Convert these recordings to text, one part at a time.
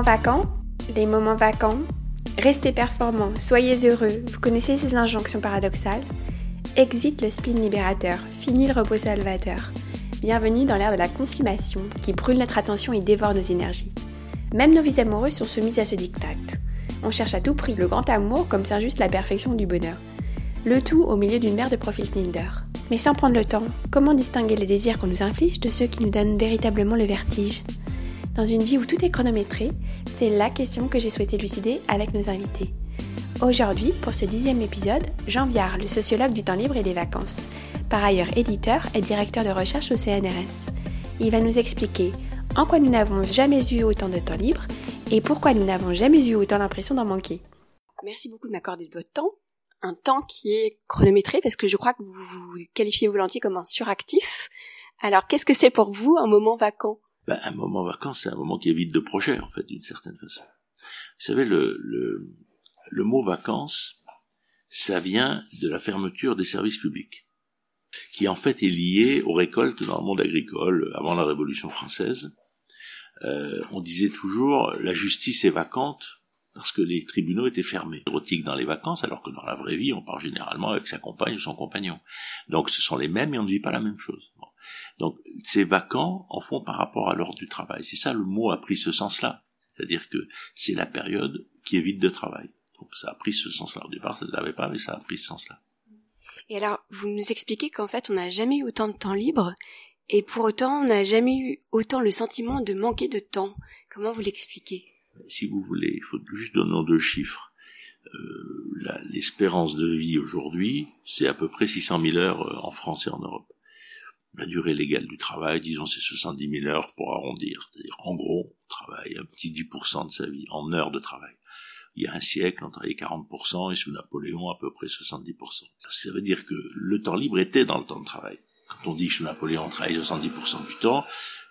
moments vacants, les moments vacants, restez performants, soyez heureux, vous connaissez ces injonctions paradoxales Exit le spleen libérateur, fini le repos salvateur. Bienvenue dans l'ère de la consommation qui brûle notre attention et dévore nos énergies. Même nos vies amoureuses sont soumises à ce diktat. On cherche à tout prix le grand amour comme c'est juste la perfection du bonheur. Le tout au milieu d'une mer de profils Tinder. Mais sans prendre le temps, comment distinguer les désirs qu'on nous inflige de ceux qui nous donnent véritablement le vertige? Dans une vie où tout est chronométré, c'est la question que j'ai souhaité lucider avec nos invités. Aujourd'hui, pour ce dixième épisode, Jean Viard, le sociologue du temps libre et des vacances, par ailleurs éditeur et directeur de recherche au CNRS. Il va nous expliquer en quoi nous n'avons jamais eu autant de temps libre et pourquoi nous n'avons jamais eu autant l'impression d'en manquer. Merci beaucoup de m'accorder de votre temps un temps qui est chronométré parce que je crois que vous vous qualifiez volontiers comme un suractif. Alors, qu'est-ce que c'est pour vous un moment vacant? Ben, Un moment vacant, c'est un moment qui est vide de projet, en fait, d'une certaine façon. Vous savez, le, mot vacances, ça vient de la fermeture des services publics, qui en fait est lié aux récoltes dans le monde agricole avant la Révolution française. Euh, on disait toujours la justice est vacante parce que les tribunaux étaient fermés. Érotique dans les vacances, alors que dans la vraie vie, on part généralement avec sa compagne ou son compagnon. Donc ce sont les mêmes et on ne vit pas la même chose. Donc ces vacants en font par rapport à l'ordre du travail. C'est ça le mot a pris ce sens-là. C'est-à-dire que c'est la période qui est vide de travail. Donc ça a pris ce sens-là. Au départ, ça ne l'avait pas, mais ça a pris ce sens-là. Et alors, vous nous expliquez qu'en fait, on n'a jamais eu autant de temps libre, et pour autant, on n'a jamais eu autant le sentiment de manquer de temps. Comment vous l'expliquez? Si vous voulez, il faut juste donner deux chiffres. Euh, l'espérance de vie aujourd'hui, c'est à peu près 600 000 heures euh, en France et en Europe. La durée légale du travail, disons, c'est 70 000 heures pour arrondir. C'est-à-dire, en gros, on travaille un petit 10% de sa vie en heures de travail. Il y a un siècle, on travaillait 40%, et sous Napoléon, à peu près 70%. Ça veut dire que le temps libre était dans le temps de travail. Quand on dit que sous Napoléon, on travaille 70% du temps,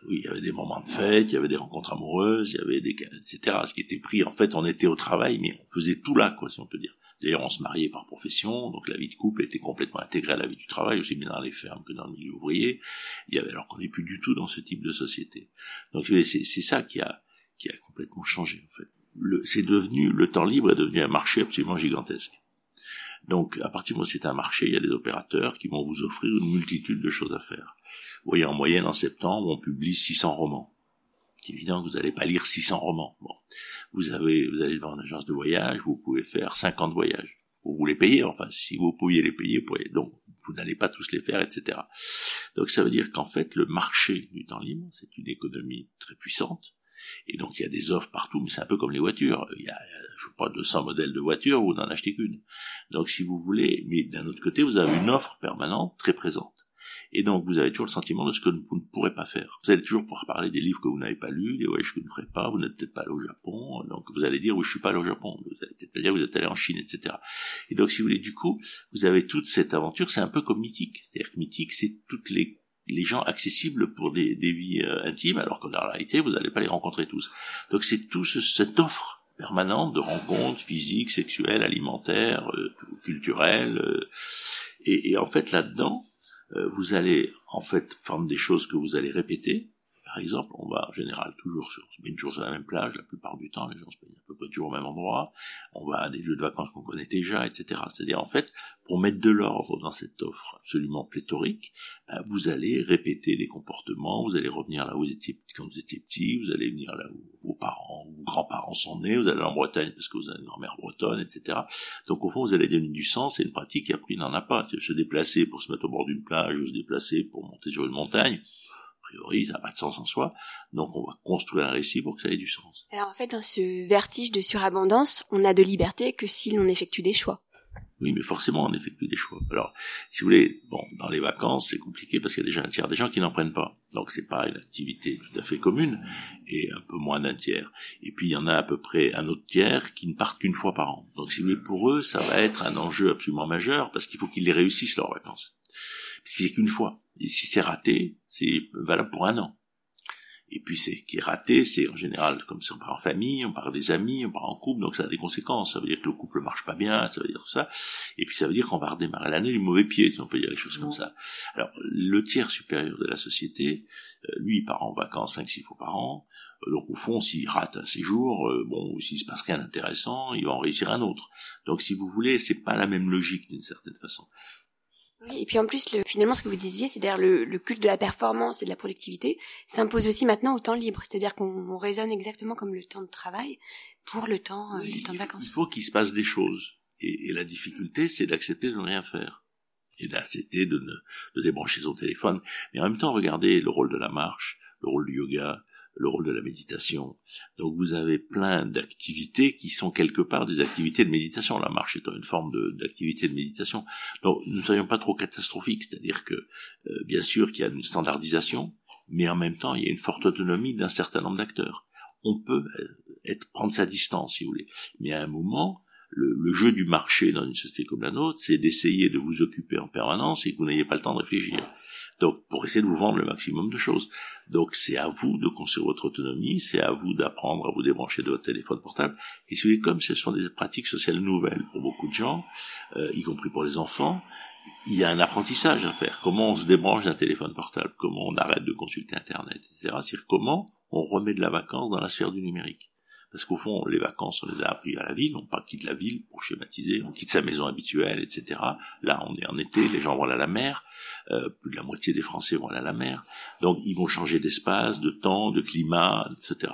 oui, il y avait des moments de fête, il y avait des rencontres amoureuses, il y avait des, etc. Ce qui était pris, en fait, on était au travail, mais on faisait tout là, quoi, si on peut dire. D'ailleurs, on se mariait par profession, donc la vie de couple était complètement intégrée à la vie du travail, aussi bien dans les fermes que dans le milieu ouvrier. Il y avait, alors qu'on n'est plus du tout dans ce type de société. Donc, c'est ça qui a, qui a complètement changé, en fait. C'est devenu, le temps libre est devenu un marché absolument gigantesque. Donc, à partir du moment c'est un marché, il y a des opérateurs qui vont vous offrir une multitude de choses à faire. Vous voyez, en moyenne, en septembre, on publie 600 romans. Évident que vous n'allez pas lire 600 romans. Bon. Vous avez, vous allez dans une agence de voyage, vous pouvez faire 50 voyages. Vous, vous les payez, enfin, si vous pouviez les payer, vous pourriez, donc, vous n'allez pas tous les faire, etc. Donc, ça veut dire qu'en fait, le marché du temps libre, c'est une économie très puissante, et donc il y a des offres partout, mais c'est un peu comme les voitures. Il y a, je pas, 200 modèles de voitures, vous n'en achetez qu'une. Donc si vous voulez, mais d'un autre côté, vous avez une offre permanente très présente. Et donc, vous avez toujours le sentiment de ce que vous ne pourrez pas faire. Vous allez toujours pouvoir parler des livres que vous n'avez pas lus, des voyages que vous ne ferez pas, vous n'êtes peut-être pas allé au Japon, donc vous allez dire, oui, je suis pas allé au Japon, vous allez peut-être dire, vous êtes allé en Chine, etc. Et donc, si vous voulez, du coup, vous avez toute cette aventure, c'est un peu comme mythique. C'est-à-dire que mythique, c'est toutes les les gens accessibles pour des, des vies euh, intimes, alors que dans la réalité, vous n'allez pas les rencontrer tous. Donc c'est tout cette offre permanente de rencontres physiques, sexuelles, alimentaires, euh, culturelles. Euh, et, et, en fait, là-dedans, vous allez en fait prendre des choses que vous allez répéter, par exemple, on va en général toujours toujours sur la même plage, la plupart du temps, les gens se baignent à peu près toujours au même endroit, on va à des lieux de vacances qu'on connaît déjà, etc. C'est-à-dire, en fait, pour mettre de l'ordre dans cette offre absolument pléthorique, ben, vous allez répéter les comportements, vous allez revenir là où vous étiez quand vous étiez petit, vous allez venir là où vos parents, vos grands-parents sont nés, vous allez en Bretagne parce que vous avez une grand-mère bretonne, etc. Donc, au fond, vous allez donner du sens, et une pratique qui après n'en a pas. Se déplacer pour se mettre au bord d'une plage, ou se déplacer pour monter sur une montagne, priori, ça n'a pas de sens en soi. Donc on va construire un récit pour que ça ait du sens. Alors en fait, dans ce vertige de surabondance, on n'a de liberté que si l'on effectue des choix. Oui, mais forcément, on effectue des choix. Alors, si vous voulez, bon, dans les vacances, c'est compliqué parce qu'il y a déjà un tiers des gens qui n'en prennent pas. Donc, c'est pas une activité tout à fait commune, et un peu moins d'un tiers. Et puis, il y en a à peu près un autre tiers qui ne partent qu'une fois par an. Donc, si vous voulez, pour eux, ça va être un enjeu absolument majeur parce qu'il faut qu'ils les réussissent leurs vacances. Parce qu'il n'y a qu'une fois. Et si c'est raté, c'est valable pour un an. Et puis c'est qui est raté, c'est en général comme si on part en famille, on part des amis, on part en couple, donc ça a des conséquences. Ça veut dire que le couple marche pas bien, ça veut dire ça. Et puis ça veut dire qu'on va redémarrer l'année du mauvais pied, si on peut dire les choses comme ça. Alors le tiers supérieur de la société, euh, lui, il part en vacances 5-6 fois par an. Donc au fond, s'il rate un séjour, euh, bon, ou s'il se passe rien d'intéressant, il va en réussir un autre. Donc si vous voulez, c'est pas la même logique d'une certaine façon. Oui, et puis en plus, le, finalement, ce que vous disiez, c'est-à-dire le, le, culte de la performance et de la productivité s'impose aussi maintenant au temps libre. C'est-à-dire qu'on raisonne exactement comme le temps de travail pour le temps, euh, le temps de vacances. Il faut qu'il se passe des choses. Et, et la difficulté, c'est d'accepter de ne rien faire. Et d'accepter de, ne, de débrancher son téléphone. Mais en même temps, regardez le rôle de la marche, le rôle du yoga, le rôle de la méditation. Donc vous avez plein d'activités qui sont quelque part des activités de méditation. La marche étant une forme d'activité de, méditation. Donc nous ne soyons pas trop catastrophiques, c'est-à-dire que euh, bien sûr qu'il y a une standardisation, mais en même temps il y a une forte autonomie d'un certain nombre d'acteurs. On peut euh, être, prendre sa distance, si vous voulez. Mais à un moment, le, le, jeu du marché dans une société comme la nôtre, c'est d'essayer de vous occuper en permanence et que vous n'ayez pas le temps de réfléchir. Donc, pour essayer de vous vendre le maximum de choses. Donc, c'est à vous de construire votre autonomie, c'est à vous d'apprendre à vous débrancher de votre téléphone portable. Et si vous comme ce sont des pratiques sociales nouvelles pour beaucoup de gens, euh, y compris pour les enfants, il y a un apprentissage à faire. Comment on se débranche d'un téléphone portable, comment on arrête de consulter Internet, etc. C'est-à-dire comment on remet de la vacance dans la sphère du numérique? Parce qu'au fond, les vacances, on les a appris à la ville, on pas quitte la ville pour schématiser, on quitte sa maison habituelle, etc. Là, on est en été, les gens vont aller à la mer, euh, plus de la moitié des Français vont aller à la mer, donc ils vont changer d'espace, de temps, de climat, etc.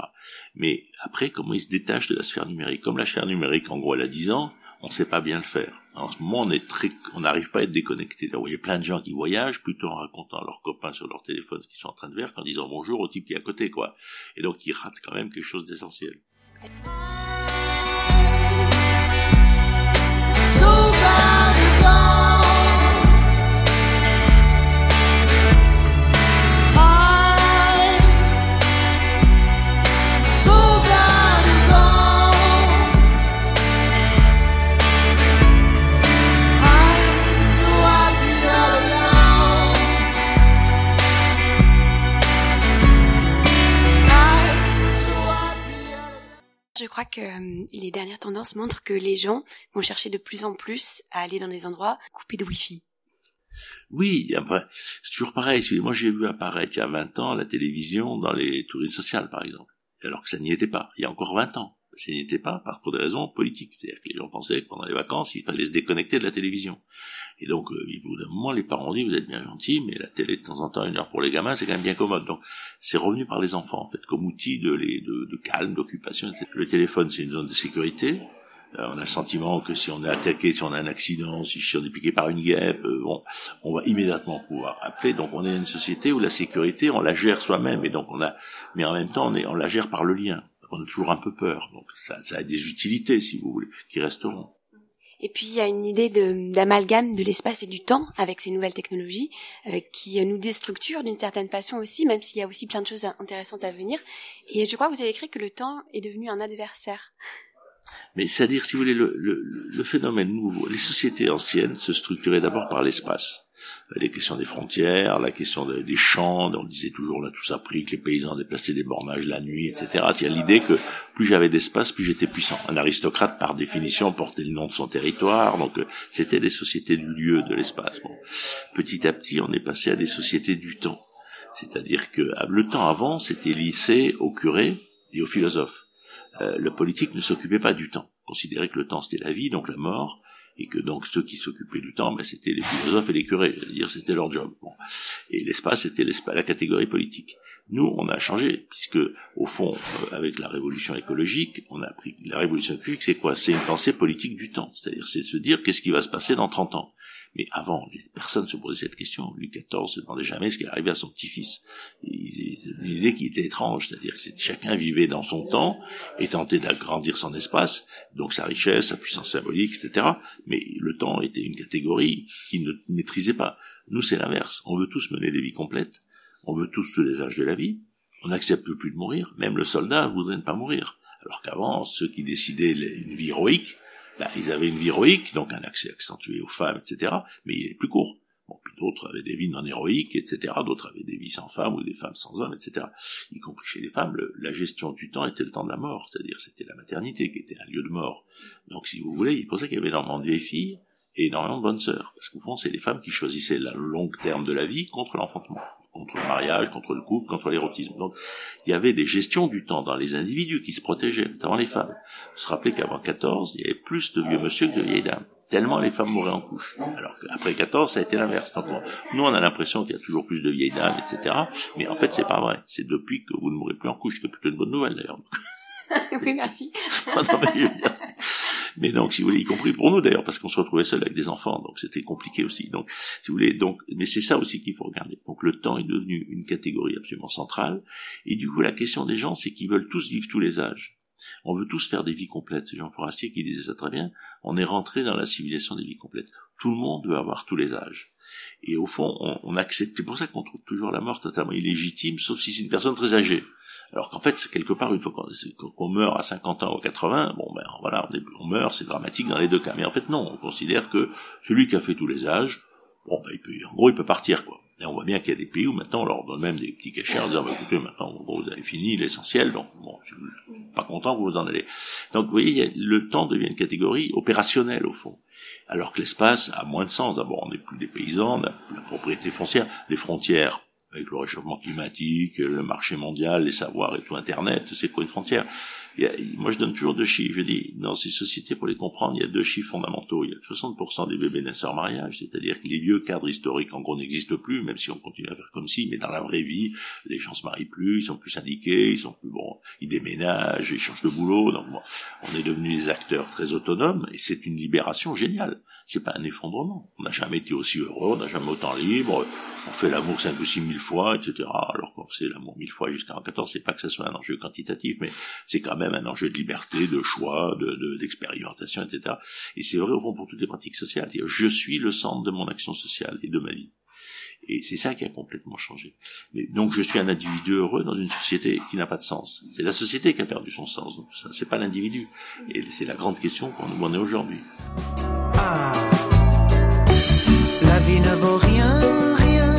Mais après, comment ils se détachent de la sphère numérique? Comme la sphère numérique, en gros, elle a 10 ans, on ne sait pas bien le faire. En ce moment, on est très, on n'arrive pas à être déconnecté. Vous voyez plein de gens qui voyagent plutôt en racontant à leurs copains sur leur téléphone ce qu'ils sont en train de faire qu'en disant bonjour au type qui est à côté, quoi. Et donc, ils ratent quand même quelque chose d'essentiel. Je crois que euh, les dernières tendances montrent que les gens vont chercher de plus en plus à aller dans des endroits coupés de Wi-Fi. Oui, après, c'est toujours pareil. Moi, j'ai vu apparaître il y a 20 ans la télévision dans les touristes sociales, par exemple, alors que ça n'y était pas. Il y a encore 20 ans ça n'y pas par, pour des raisons politiques. C'est-à-dire que les gens pensaient que pendant les vacances, il fallait se déconnecter de la télévision. Et donc, euh, au bout d'un moment, les parents ont dit, vous êtes bien gentils, mais la télé, de temps en temps, une heure pour les gamins, c'est quand même bien commode. Donc, c'est revenu par les enfants, en fait, comme outil de, calme, d'occupation, etc. Le téléphone, c'est une zone de sécurité. Euh, on a le sentiment que si on est attaqué, si on a un accident, si on est piqué par une guêpe, euh, bon, on va immédiatement pouvoir appeler. Donc on est une société où la sécurité, on la gère soi-même, et donc on a, mais en même temps, on, est, on la gère par le lien on a toujours un peu peur. Donc ça, ça a des utilités, si vous voulez, qui resteront. Et puis il y a une idée d'amalgame de, l'espace et du temps avec ces nouvelles technologies euh, qui nous déstructurent d'une certaine façon aussi, même s'il y a aussi plein de choses intéressantes à venir. Et je crois que vous avez écrit que le temps est devenu un adversaire. Mais c'est-à-dire, si vous voulez, le, le phénomène nouveau, les sociétés anciennes se structuraient d'abord par l'espace les questions des frontières, la question des champs, on disait toujours là tout ça pris que les paysans déplaçaient des bornages la nuit, etc. A l'idée que plus j'avais d'espace, plus j'étais puissant. Un aristocrate, par définition, portait le nom de son territoire, donc euh, c'était des sociétés du lieu, de l'espace. Bon. Petit à petit, on est passé à des sociétés du temps. C'est-à-dire que ah, le temps avant, c'était lissé aux curés et aux philosophes. Euh, le politique ne s'occupait pas du temps. Considérait que le temps c'était la vie, donc la mort, et que donc ceux qui s'occupaient du temps, ben, c'était les philosophes et les curés, c'est-à-dire c'était leur job. Bon. Et l'espace, c'était la catégorie politique. Nous, on a changé, puisque au fond, euh, avec la révolution écologique, on a appris la révolution écologique, c'est quoi? C'est une pensée politique du temps, c'est-à-dire c'est se dire qu'est-ce qui va se passer dans 30 ans? Mais avant, personne ne se posait cette question. Louis XIV se demandait jamais ce qui arrivait à son petit-fils. Une idée qui était étrange, c'est-à-dire que chacun vivait dans son temps et tentait d'agrandir son espace, donc sa richesse, sa puissance symbolique, etc. Mais le temps était une catégorie qui ne maîtrisait pas. Nous, c'est l'inverse. On veut tous mener des vies complètes. On veut tous tous les âges de la vie. On n'accepte plus de mourir. Même le soldat voudrait ne pas mourir. Alors qu'avant, ceux qui décidaient une vie héroïque, ben, ils avaient une vie héroïque, donc un accès accentué aux femmes, etc., mais il est plus court. D'autres avaient des vies non héroïques, etc., d'autres avaient des vies sans femmes ou des femmes sans hommes, etc. Y compris chez les femmes, la gestion du temps était le temps de la mort, c'est-à-dire c'était la maternité qui était un lieu de mort. Donc si vous voulez, il pensait qu'il y avait énormément de vieilles filles et énormément de bonnes sœurs, parce qu'au fond, c'est les femmes qui choisissaient le long terme de la vie contre l'enfantement. contre le mariage, contre le couple, contre l'érotisme. Donc, il y avait des gestions du temps dans les individus qui se protégeaient, notamment les femmes. Vous se rappelez qu'avant 14, il y avait plus de vieux monsieur que de vieilles dames tellement les femmes mouraient en couche. Alors qu'après 14, ça a été l'inverse. nous, on a l'impression qu'il y a toujours plus de vieilles dames, etc. Mais en fait, c'est pas vrai. C'est depuis que vous ne mourrez plus en couche. C'est plutôt une bonne nouvelle, d'ailleurs. oui, merci. mais donc, si vous voulez, y compris pour nous d'ailleurs, parce qu'on se retrouvait seul avec des enfants, donc c'était compliqué aussi. Donc, si vous voulez, donc, mais c'est ça aussi qu'il faut regarder. Donc, le temps est devenu une catégorie absolument centrale, et du coup, la question des gens, c'est qu'ils veulent tous vivre tous les âges. On veut tous faire des vies complètes. C'est Jean Forastier qui disait ça très bien. On est rentré dans la civilisation des vies complètes. Tout le monde veut avoir tous les âges. Et au fond, on, accepte. C'est pour ça qu'on trouve toujours la mort totalement illégitime, sauf si c'est une personne très âgée. Alors qu'en fait, quelque part, une fois qu'on meurt à 50 ans ou 80, bon ben voilà, on, on meurt, c'est dramatique dans les deux cas. Mais en fait, non, on considère que celui qui a fait tous les âges, bon ben il peut, en gros, il peut partir quoi. Et on voit bien qu'il y a des pays où maintenant on leur donne même des petits cachets en disant bah, écoutez maintenant vous avez fini l'essentiel donc bon je suis pas content vous vous en allez. Donc vous voyez le temps devient une catégorie opérationnelle au fond. Alors que l'espace a moins de sens. D'abord on n'est plus des paysans, la, la propriété foncière, les frontières avec le réchauffement climatique, le marché mondial, les savoirs et tout Internet, c'est quoi une frontière moi, je donne toujours deux chiffres. Je dis, dans ces sociétés, pour les comprendre, il y a deux chiffres fondamentaux. Il y a 60% des bébés naissent en mariage, c'est-à-dire que les vieux cadres historiques, en gros, n'existent plus, même si on continue à faire comme si, mais dans la vraie vie, les gens se marient plus, ils sont plus syndiqués, ils sont plus bon, ils déménagent, ils changent de boulot. Donc, bon, on est devenus des acteurs très autonomes, et c'est une libération géniale. C'est pas un effondrement. On n'a jamais été aussi heureux, on n'a jamais autant libre, on fait l'amour cinq ou six mille fois, etc. Alors qu'on fait l'amour mille fois jusqu'à 14, c'est pas que ce soit un enjeu quantitatif, mais c'est quand même un enjeu de liberté, de choix, de d'expérimentation, etc. Et c'est vrai au fond pour toutes les pratiques sociales. Je suis le centre de mon action sociale et de ma vie. Et c'est ça qui a complètement changé. Mais, donc je suis un individu heureux dans une société qui n'a pas de sens. C'est la société qui a perdu son sens. Donc ça, c'est pas l'individu. Et c'est la grande question qu'on nous demande aujourd'hui. La vie ne vaut rien, rien.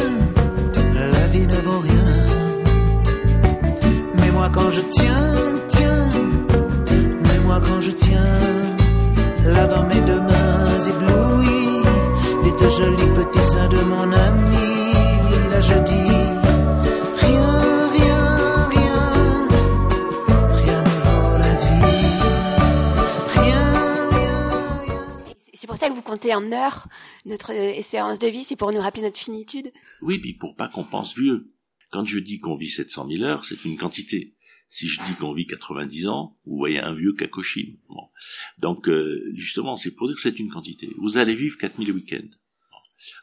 La vie ne vaut rien. Mais moi quand je tiens quand je tiens en heures notre espérance de vie, c'est pour nous rappeler notre finitude. Oui, puis pour pas qu'on pense vieux. Quand je dis qu'on vit 700 000 heures, c'est une quantité. Si je dis qu'on vit 90 ans, vous voyez un vieux. Bon. Donc, euh, justement, c'est pour dire que c'est une quantité. Vous allez vivre 4000 week-ends.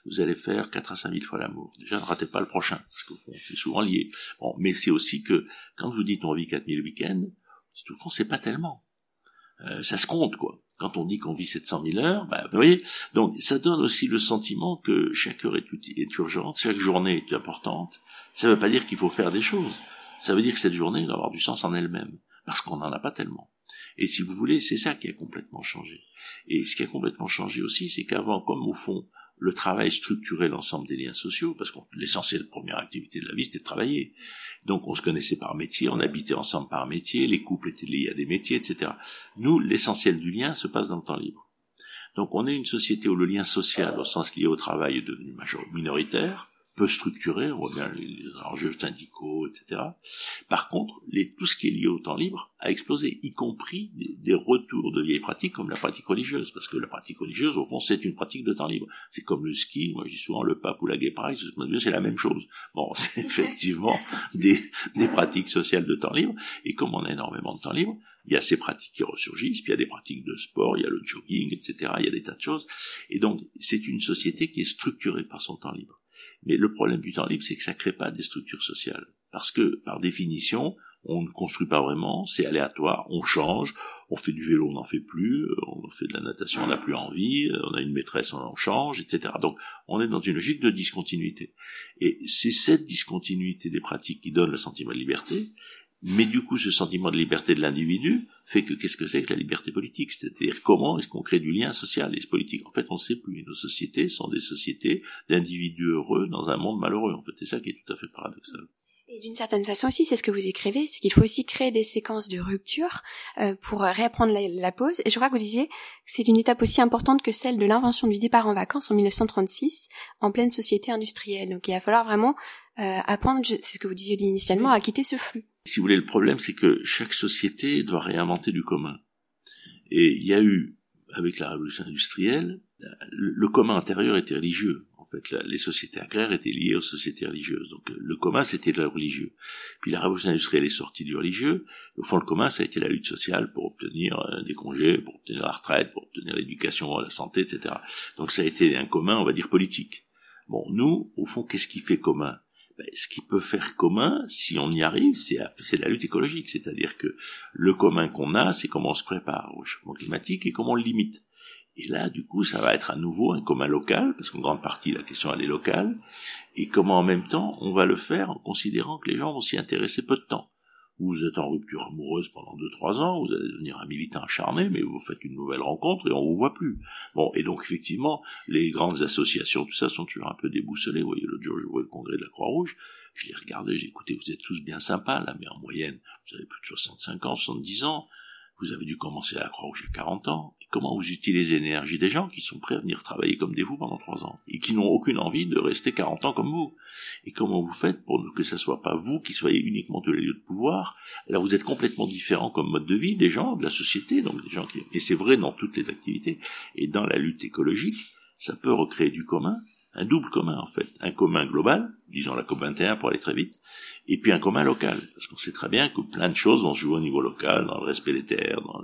Vous allez faire 4 à 5000 fois l'amour. Déjà, ne ratez pas le prochain, parce que c'est souvent lié. Bon, mais c'est aussi que, quand vous dites on vit 4000 week-ends, au fond, c'est pas tellement. Euh, ça se compte, quoi. Quand on dit qu'on vit 700 000 heures, bah, vous voyez, donc ça donne aussi le sentiment que chaque heure est, est urgente, chaque journée est importante. Ça ne veut pas dire qu'il faut faire des choses ça veut dire que cette journée doit avoir du sens en elle-même, parce qu'on n'en a pas tellement. Et si vous voulez, c'est ça qui a complètement changé. Et ce qui a complètement changé aussi, c'est qu'avant, comme au fond, le travail structurait l'ensemble des liens sociaux, parce que l'essentiel première activité de la vie, c'était de travailler. Donc on se connaissait par métier, on habitait ensemble par métier, les couples étaient liés à des métiers, etc. Nous, l'essentiel du lien se passe dans le temps libre. Donc on est une société où le lien social, au sens lié au travail, est devenu minoritaire, peu structuré, on voit bien les, enjeux syndicaux, etc. Par contre, les, tout ce qui est lié au temps libre a explosé, y compris des, retours de vieilles pratiques comme la pratique religieuse, parce que la pratique religieuse, au fond, c'est une pratique de temps libre. C'est comme le ski, moi je dis souvent le pape ou la gay pride, c'est la même chose. Bon, c'est effectivement des, des pratiques sociales de temps libre, et comme on a énormément de temps libre, il y a ces pratiques qui ressurgissent, puis il y a des pratiques de sport, il y a le jogging, etc., il y a des tas de choses. Et donc, c'est une société qui est structurée par son temps libre. Mais le problème du temps libre, c'est que ça crée pas des structures sociales. Parce que, par définition, on ne construit pas vraiment, c'est aléatoire, on change, on fait du vélo, on n'en fait plus, on fait de la natation, on n'a plus envie, on a une maîtresse, on en change, etc. Donc on est dans une logique de discontinuité. Et c'est cette discontinuité des pratiques qui donne le sentiment de liberté, mais du coup, ce sentiment de liberté de l'individu fait que qu'est-ce que c'est que la liberté politique? C'est-à-dire comment est-ce qu'on crée du lien social? Et politique En fait, on ne sait plus. Nos sociétés sont des sociétés d'individus heureux dans un monde malheureux. En fait, c'est ça qui est tout à fait paradoxal. Et d'une certaine façon aussi, c'est ce que vous écrivez, c'est qu'il faut aussi créer des séquences de rupture euh, pour réapprendre la, pause. Et je crois que vous disiez que c'est une étape aussi importante que celle de l'invention du départ en vacances en 1936, en pleine société industrielle. Donc il va falloir vraiment euh, apprendre, c'est ce que vous disiez initialement, à quitter ce flux. Si vous voulez, le problème, c'est que chaque société doit réinventer du commun. Et il y a eu, avec la révolution industrielle, le commun intérieur était religieux les sociétés agraires étaient liées aux sociétés religieuses. Donc le commun, c'était le religieux. Puis la révolution industrielle est sortie du religieux. Au fond, le commun, ça a été la lutte sociale pour obtenir euh, des congés, pour obtenir la retraite, pour obtenir l'éducation, la santé, etc. Donc ça a été un commun, on va dire, politique. Bon, nous, au fond, qu'est-ce qui fait commun? Ben, ce qui peut faire commun, si on y arrive, c'est la lutte écologique. C'est-à-dire que le commun qu'on a, c'est comment on se prépare au changement climatique et comment on le limite. Et là, du coup, ça va être à nouveau un commun local, parce qu'en grande partie, la question, elle est locale, et comment en même temps, on va le faire en considérant que les gens vont s'y intéresser peu de temps. Vous êtes en rupture amoureuse pendant deux, trois ans, vous allez devenir un militant acharné, mais vous faites une nouvelle rencontre et on vous voit plus. Bon, et donc, effectivement, les grandes associations, tout ça, sont toujours un peu déboussolées. Vous voyez, l'autre jour, je vois le congrès de la Croix-Rouge, je les regardais, j'ai écouté, vous êtes tous bien sympas, là, mais en moyenne, vous avez plus de 65 ans, 70 ans, vous avez dû commencer à la Croix-Rouge à 40 ans. Comment vous utilisez l'énergie des gens qui sont prêts à venir travailler comme des fous pendant 3 ans et qui n'ont aucune envie de rester 40 ans comme vous. Et comment vous faites pour que ce soit pas vous qui soyez uniquement les lieux de pouvoir? Alors vous êtes complètement différent comme mode de vie des gens, de la société, donc des gens qui... Et c'est vrai dans toutes les activités. Et dans la lutte écologique, ça peut recréer du commun, un double commun en fait, un commun global, disons la COP21 pour aller très vite, et puis un commun local, parce qu'on sait très bien que plein de choses vont se jouer au niveau local, dans le respect des terres, dans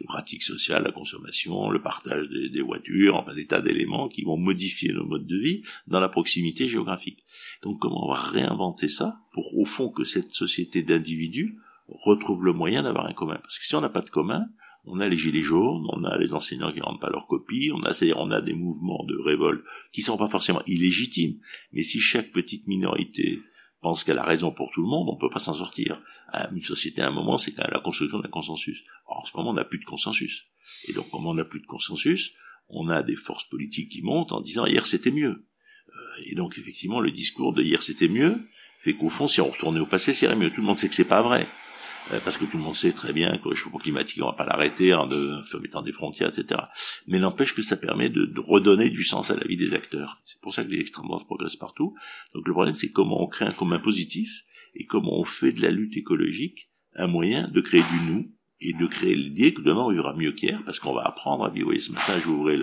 les pratiques sociales, la consommation, le partage des, des voitures, enfin des tas d'éléments qui vont modifier nos modes de vie dans la proximité géographique. Donc comment on va réinventer ça pour au fond que cette société d'individus retrouve le moyen d'avoir un commun? Parce que si on n'a pas de commun, on a les gilets jaunes, on a les enseignants qui rendent pas leur copie, on a, on a des mouvements de révolte qui sont pas forcément illégitimes, mais si chaque petite minorité pense qu'elle a raison pour tout le monde, on peut pas s'en sortir. Une société, à un moment, c'est la construction d'un consensus. En ce moment, on n'a plus de consensus. Et donc, comme on n'a plus de consensus, on a des forces politiques qui montent en disant hier c'était mieux. Euh, et donc, effectivement, le discours de hier c'était mieux fait qu'au fond, si on retournait au passé, c'est mieux. Tout le monde sait que c'est pas vrai. Euh, parce que tout le monde sait très bien que le changement climatique, on va pas l'arrêter en, mettant des frontières, etc. Mais n'empêche que ça permet de, redonner du sens à la vie des acteurs. C'est pour ça que les extrêmes droites progressent partout. Donc le problème, c'est comment on crée un commun positif et comment on fait de la lutte écologique un moyen de créer du nous et de créer l'idée que demain on vivra mieux qu'hier, parce qu'on va apprendre à vivre. Vous voyez, ce matin, j'ouvrais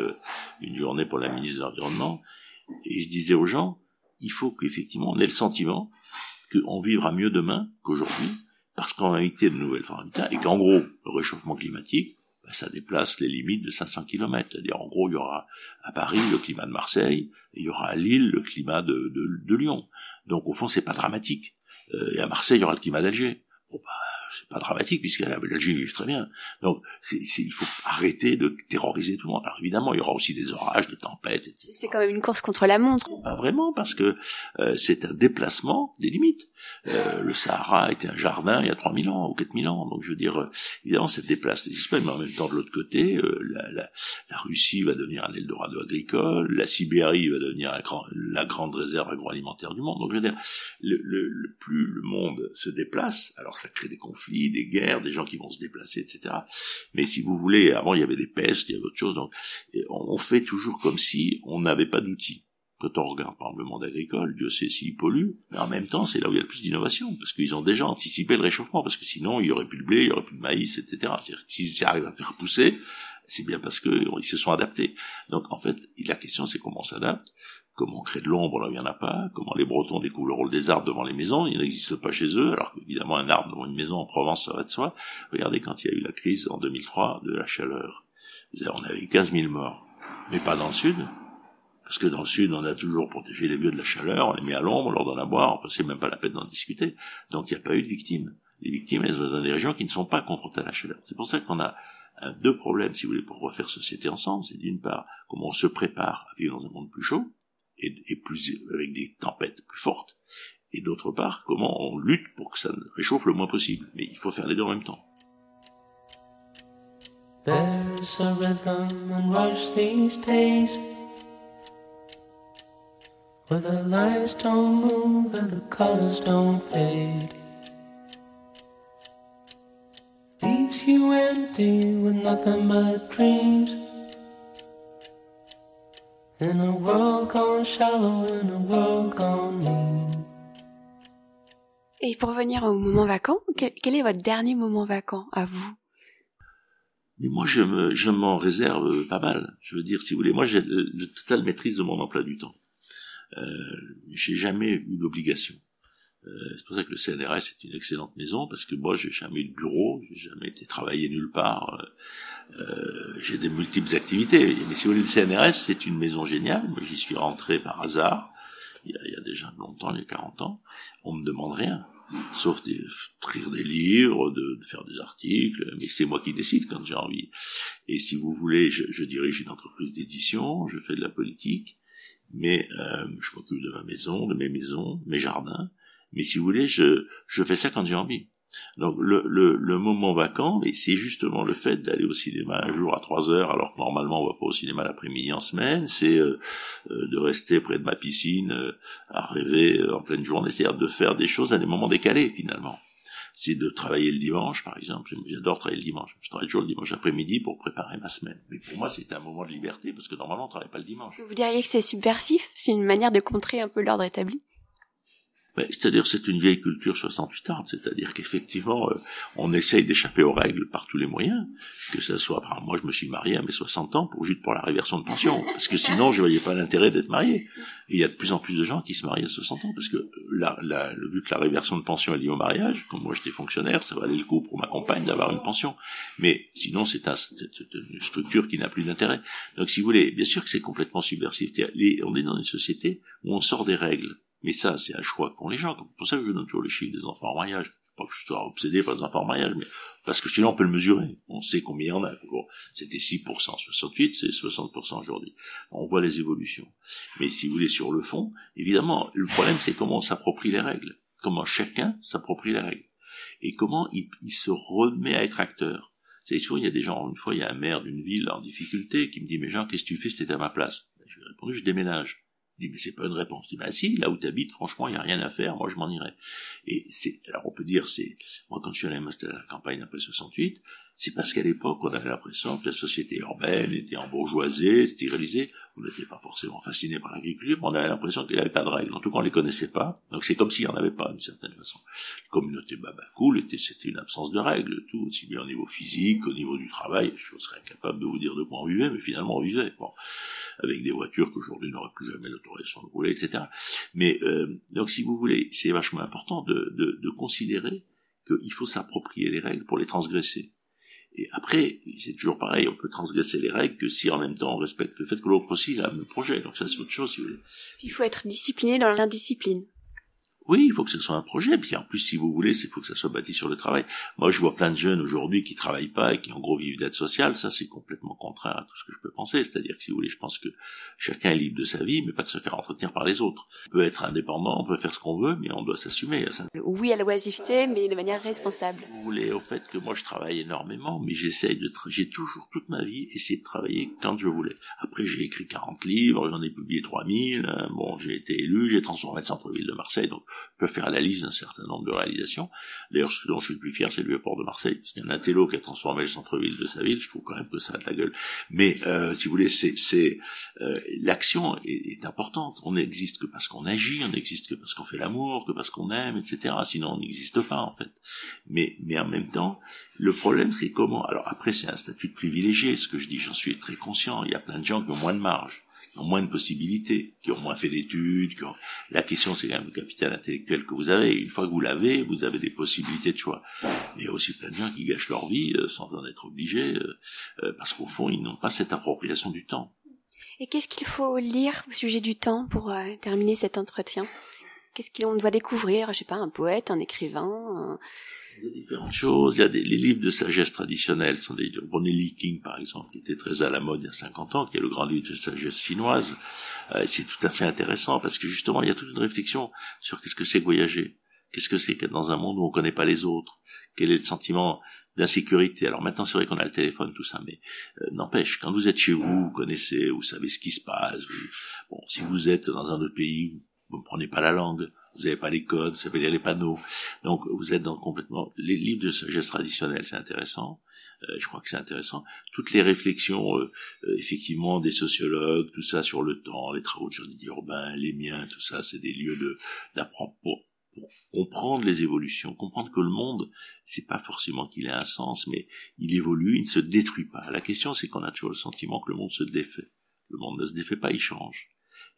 une journée pour la ministre de l'Environnement, et je disais aux gens, il faut qu'effectivement on ait le sentiment qu'on vivra mieux demain qu'aujourd'hui, parce qu'on a évité de nouvelles formes et qu'en gros, le réchauffement climatique, ben, ça déplace les limites de 500 km. C'est-à-dire, en gros, il y aura à Paris le climat de Marseille, et il y aura à Lille le climat de, Lyon. Donc, au fond, c'est pas dramatique. Euh, et à Marseille, il y aura le climat d'Alger. Bah, c'est pas dramatique puisque la Belgique vit très bien. Donc c'est, il faut arrêter de terroriser tout le monde. Alors évidemment, il y aura aussi des orages, des tempêtes. C'est quand même une course contre la montre. Pas vraiment parce que euh, c'est un déplacement des limites. Euh, le Sahara était un jardin il y a 3000 ans ou 4000 ans. Donc je veux dire, euh, évidemment, ça déplace les espèces, mais en même temps, de l'autre côté, euh, la, la, la, Russie va devenir un Eldorado agricole, la Sibérie va devenir la, la grande réserve agroalimentaire du monde. Donc je veux dire, le, le, le, plus le monde se déplace, alors ça crée des conflits, des guerres, des gens qui vont se déplacer, etc. Mais si vous voulez, avant il y avait des pestes, il y avait autre chose. Donc on fait toujours comme si on n'avait pas d'outils. Quand on regarde par le monde agricole, Dieu sait s'il pollue, mais en même temps, c'est là où il y a le plus d'innovation, parce qu'ils ont déjà anticipé le réchauffement, parce que sinon, il y aurait plus de blé, il y aurait plus de maïs, etc. C'est-à-dire s'ils arrivent à faire pousser, c'est bien parce qu'ils se sont adaptés. Donc, en fait, la question, c'est comment on s'adapte, comment on crée de l'ombre là où il n'y en a pas, comment les Bretons découvrent le rôle des arbres devant les maisons, il n'existe pas chez eux, alors qu'évidemment, un arbre devant une maison en Provence, ça va de soi. Regardez quand il y a eu la crise en 2003 de la chaleur. On avait eu 15 000 morts, mais pas dans le sud, parce que dans le sud, on a toujours protégé les vieux de la chaleur, on les met à l'ombre, on leur donne à boire, enfin c'est même pas la peine d'en discuter. Donc il n'y a pas eu de victimes. Les victimes, elles sont dans des régions qui ne sont pas confrontées à la chaleur. C'est pour ça qu'on a deux problèmes, si vous voulez, pour refaire société ensemble. C'est d'une part, comment on se prépare à vivre dans un monde plus chaud, et, plus, avec des tempêtes plus fortes, et d'autre part, comment on lutte pour que ça réchauffe le moins possible. Mais il faut faire les deux en même temps. There's a rhythm and rush these days. Where the lights don't move and the colors don't fade. Leaves you empty with nothing but dreams. In a world gone shallow, in a world gone mean. Et pour revenir au moment vacant, quel, est votre dernier moment vacant à vous? Mais moi, je me, je m'en réserve pas mal. Je veux dire, si vous voulez, moi, j'ai le, total maîtrise de mon emploi du temps. Euh, j'ai jamais eu d'obligation. Euh, c'est pour ça que le CNRS est une excellente maison parce que moi, j'ai jamais eu de bureau, j'ai jamais été travaillé nulle part. Euh, euh j'ai des multiples activités. Mais si vous voulez, le CNRS, c'est une maison géniale. Moi, j'y suis rentré par hasard. Il y, a, déjà longtemps, il y a 40 ans. On me demande rien sauf d'écrire des livres, de, faire des articles, mais c'est moi qui décide quand j'ai envie. Et si vous voulez, je, dirige une entreprise d'édition, je fais de la politique, mais euh, je m'occupe de ma maison, de mes maisons, mes jardins, mais si vous voulez, je, je fais ça quand j'ai envie. Donc le, le, le moment vacant, c'est justement le fait d'aller au cinéma un jour à 3 heures, alors que normalement on va pas au cinéma l'après-midi en semaine, c'est euh, euh, de rester près de ma piscine euh, à rêver en pleine journée, c'est-à-dire de faire des choses à des moments décalés finalement. C'est de travailler le dimanche, par exemple. J'adore travailler le dimanche. Je travaille toujours le dimanche après-midi pour préparer ma semaine. Mais pour moi, c'est un moment de liberté parce que normalement, on travaille pas le dimanche. Vous diriez que c'est subversif? C'est une manière de contrer un peu l'ordre établi? C'est-à-dire c'est une vieille culture 68 ans, c'est-à-dire qu'effectivement euh, on essaye d'échapper aux règles par tous les moyens, que ça soit, par moi je me suis marié à mes 60 ans pour juste pour la réversion de pension, parce que sinon je voyais pas l'intérêt d'être marié. Il y a de plus en plus de gens qui se marient à 60 ans, parce que la, la, vu que la réversion de pension est liée au mariage, comme moi j'étais fonctionnaire, ça valait le coup pour ma compagne d'avoir une pension. Mais sinon c'est un, une structure qui n'a plus d'intérêt. Donc si vous voulez, bien sûr que c'est complètement subversif. On est dans une société où on sort des règles mais ça, c'est un choix qu'ont les gens. C'est pour ça que je donne toujours les chiffres des enfants en mariage. Pas que je sois obsédé par les enfants en mariage, mais parce que sinon on peut le mesurer. On sait combien il y en a. C'était 6%, 68, c'est 60% aujourd'hui. On voit les évolutions. Mais si vous voulez, sur le fond, évidemment, le problème c'est comment on s'approprie les règles. Comment chacun s'approprie les règles. Et comment il, se remet à être acteur. C'est souvent, il y a des gens, une fois, il y a un maire d'une ville en difficulté qui me dit, mais Jean, qu'est-ce que tu fais si t'étais à ma place? Ben, je lui ai répondu, je déménage. Il dit, mais c'est pas une réponse. Je dis, bah si, là où tu habites, franchement, il n'y a rien à faire, moi je m'en irai. Et c'est, alors on peut dire, c'est, moi quand je suis allé m'installer à la campagne après 68, c'est parce qu'à l'époque, on avait l'impression que la société urbaine était embourgeoisée, stérilisée. On n'était pas forcément fasciné par l'agriculture, mais on avait l'impression qu'il n'y avait pas de règles. En tout cas, on les connaissait pas. Donc c'est comme s'il n'y en avait pas, d'une certaine façon. La communauté Babacool était, c'était une absence de règles, tout, aussi bien au niveau physique qu'au niveau du travail. Je serais incapable de vous dire de quoi on vivait, mais finalement on vivait. Bon. Avec des voitures qu'aujourd'hui n'auraient plus jamais l'autorisation de rouler, etc. Mais, euh, donc si vous voulez, c'est vachement important de, de, de considérer qu'il faut s'approprier les règles pour les transgresser. Et après, c'est toujours pareil, on peut transgresser les règles que si en même temps on respecte le fait que l'autre aussi a le même projet. Donc ça c'est autre chose si vous voulez. Il faut être discipliné dans l'indiscipline. Oui, il faut que ce soit un projet. Puis en plus, si vous voulez, il faut que ça soit bâti sur le travail. Moi, je vois plein de jeunes aujourd'hui qui travaillent pas et qui en gros vivent d'aide sociale. Ça, c'est complètement contraire à tout ce que je peux penser. C'est-à-dire que si vous voulez, je pense que chacun est libre de sa vie, mais pas de se faire entretenir par les autres. On peut être indépendant, on peut faire ce qu'on veut, mais on doit s'assumer. Oui à l'oisiveté, mais de manière responsable. Vous voulez, au fait que moi, je travaille énormément, mais j'essaye de, j'ai toujours toute ma vie essayé de travailler quand je voulais. Après, j'ai écrit 40 livres, j'en ai publié 3000. Hein. Bon, j'ai été élu, j'ai transformé le centre-ville de Marseille, donc peut faire la liste d'un certain nombre de réalisations. D'ailleurs, ce dont je suis le plus fier, c'est le port de Marseille. A un intello qui a transformé le centre-ville de sa ville, je trouve quand même que ça a de la gueule. Mais, euh, si vous voulez, c'est, euh, l'action est, importante. On n'existe que parce qu'on agit, on n'existe que parce qu'on fait l'amour, que parce qu'on aime, etc. Sinon, on n'existe pas, en fait. Mais, mais en même temps, le problème, c'est comment... Alors après, c'est un statut de privilégié, ce que je dis, j'en suis très conscient. Il y a plein de gens qui ont moins de marge ont moins de possibilités, qui ont moins fait d'études. Qui. La question, c'est quand même le capital intellectuel que vous avez. Une fois que vous l'avez, vous avez des possibilités de choix. Mais il y a aussi plein de gens qui gâchent leur vie euh, sans en être obligés, euh, euh, parce qu'au fond, ils n'ont pas cette appropriation du temps. Et qu'est-ce qu'il faut lire au sujet du temps pour terminer cet entretien? Qu'est-ce qu'on doit découvrir? Je sais pas, un poète, un écrivain il y a différentes choses. Il y a des, les livres de sagesse traditionnels sont des Li King, par exemple, qui était très à la mode il y a 50 ans, qui est le grand livre de sagesse chinoise. Euh, c'est tout à fait intéressant parce que justement, il y a toute une réflexion sur qu'est-ce que c'est voyager? Qu'est-ce que c'est qu'être dans un monde où on connaît pas les autres? Quel est le sentiment d'insécurité? Alors maintenant, c'est vrai qu'on a le téléphone, tout ça, mais euh, n'empêche, quand vous êtes chez vous, vous connaissez, vous savez ce qui se passe. bon, si vous êtes dans un autre pays, vous ne prenez pas la langue, vous n'avez pas les codes, vous savez lire les panneaux. Donc vous êtes dans complètement les livres de sagesse traditionnelle, c'est intéressant. Euh, je crois que c'est intéressant. Toutes les réflexions, euh, euh, effectivement, des sociologues, tout ça sur le temps, les travaux de Jean-Didier Urbain, les miens, tout ça, c'est des lieux de d'apprendre pour, pour comprendre les évolutions, comprendre que le monde, c'est pas forcément qu'il ait un sens, mais il évolue, il ne se détruit pas. La question, c'est qu'on a toujours le sentiment que le monde se défait. Le monde ne se défait pas, il change.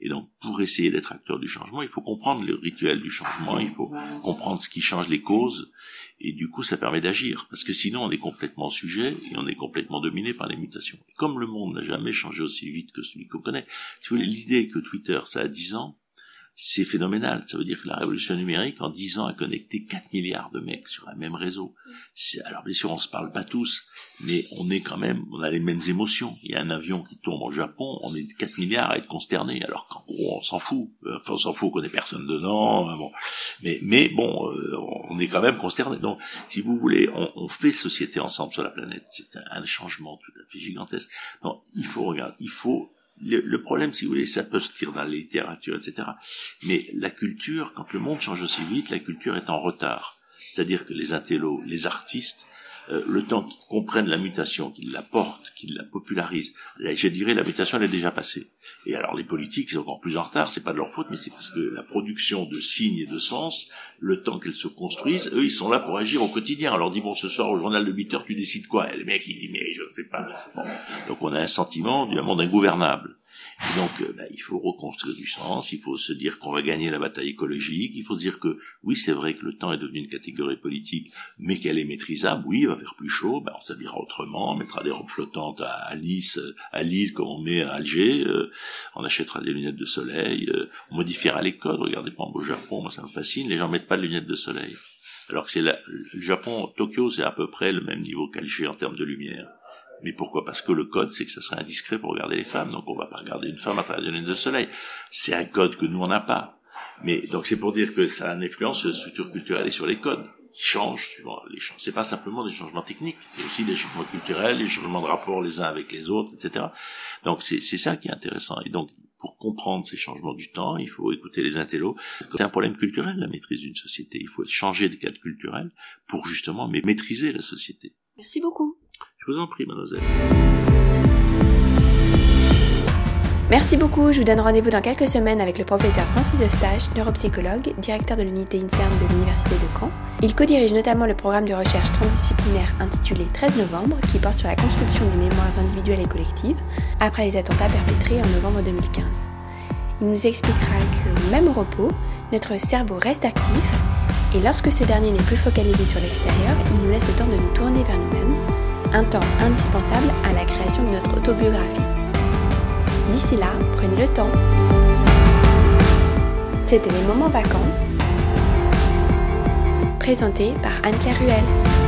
Et donc, pour essayer d'être acteur du changement, il faut comprendre le rituel du changement, il faut comprendre ce qui change les causes, et du coup, ça permet d'agir. Parce que sinon, on est complètement sujet, et on est complètement dominé par les mutations. comme le monde n'a jamais changé aussi vite que celui qu'on connaît, si vous voulez, l'idée que Twitter, ça a 10 ans, c'est phénoménal. Ça veut dire que la révolution numérique, en 10 ans, a connecté 4 milliards de mecs sur un même réseau. Alors bien sûr, on se parle pas tous, mais on est quand même, on a les mêmes émotions. Il y a un avion qui tombe au Japon, on est 4 milliards à être consternés, alors qu'en gros, on s'en fout. Enfin, on s'en fout, on connaît personne dedans. Euh, bon. Mais, mais bon, euh, on est quand même consternés. Donc, si vous voulez, on, on fait société ensemble sur la planète. C'est un, un changement tout à fait gigantesque. Non, il faut regarder, il faut le, problème, si vous voulez, ça peut se dire dans la littérature, etc. Mais la culture, quand le monde change aussi vite, la culture est en retard. C'est-à-dire que les intellos, les artistes, euh, le temps qu'ils comprennent la mutation, qu'ils la portent, qu'ils la popularisent, je dirais la mutation elle est déjà passée. Et alors les politiques, sont encore plus en retard, c'est pas de leur faute, mais c'est parce que la production de signes et de sens, le temps qu'elles se construisent, eux ils sont là pour agir au quotidien. On leur dit bon ce soir au journal de 8 heures tu décides quoi? Et le mec il dit mais je ne sais pas. Donc on a un sentiment d'un monde ingouvernable donc, euh, bah, il faut reconstruire du sens, il faut se dire qu'on va gagner la bataille écologique, il faut se dire que oui, c'est vrai que le temps est devenu une catégorie politique, mais qu'elle est maîtrisable. Oui, il va faire plus chaud, bah, on s'habillera autrement, on mettra des robes flottantes à, Nice, à Lille, comme on met à Alger, euh, on achètera des lunettes de soleil, euh, on modifiera les codes. Regardez, par exemple, au Japon, moi ça me fascine, les gens mettent pas de lunettes de soleil. Alors que c'est le Japon, Tokyo, c'est à peu près le même niveau qu'Alger en termes de lumière. Mais pourquoi? Parce que le code, c'est que ça serait indiscret pour regarder les femmes, donc on va pas regarder une femme à travers des lunettes de soleil. C'est un code que nous on n'a pas. Mais donc c'est pour dire que ça a une influence sur la structure culturelle et sur les codes qui changent suivant les changements. C'est pas simplement des changements techniques, c'est aussi des changements culturels, des changements de rapport les uns avec les autres, etc. Donc c'est ça qui est intéressant. Et donc pour comprendre ces changements du temps, il faut écouter les intellos. C'est un problème culturel, la maîtrise d'une société. Il faut changer de cadre culturel pour justement maîtriser la société. Merci beaucoup. Je vous en prie, mademoiselle. Merci beaucoup, je vous donne rendez-vous dans quelques semaines avec le professeur Francis Eustache, neuropsychologue, directeur de l'unité INSERM de l'Université de Caen. Il co-dirige notamment le programme de recherche transdisciplinaire intitulé 13 novembre, qui porte sur la construction des mémoires individuelles et collectives, après les attentats perpétrés en novembre 2015. Il nous expliquera que, même au repos, notre cerveau reste actif, et lorsque ce dernier n'est plus focalisé sur l'extérieur, il nous laisse le temps de nous tourner vers nous-mêmes un temps indispensable à la création de notre autobiographie. D'ici là, prenez le temps. C'était les moments vacants, présentés par Anne-Claire Ruel.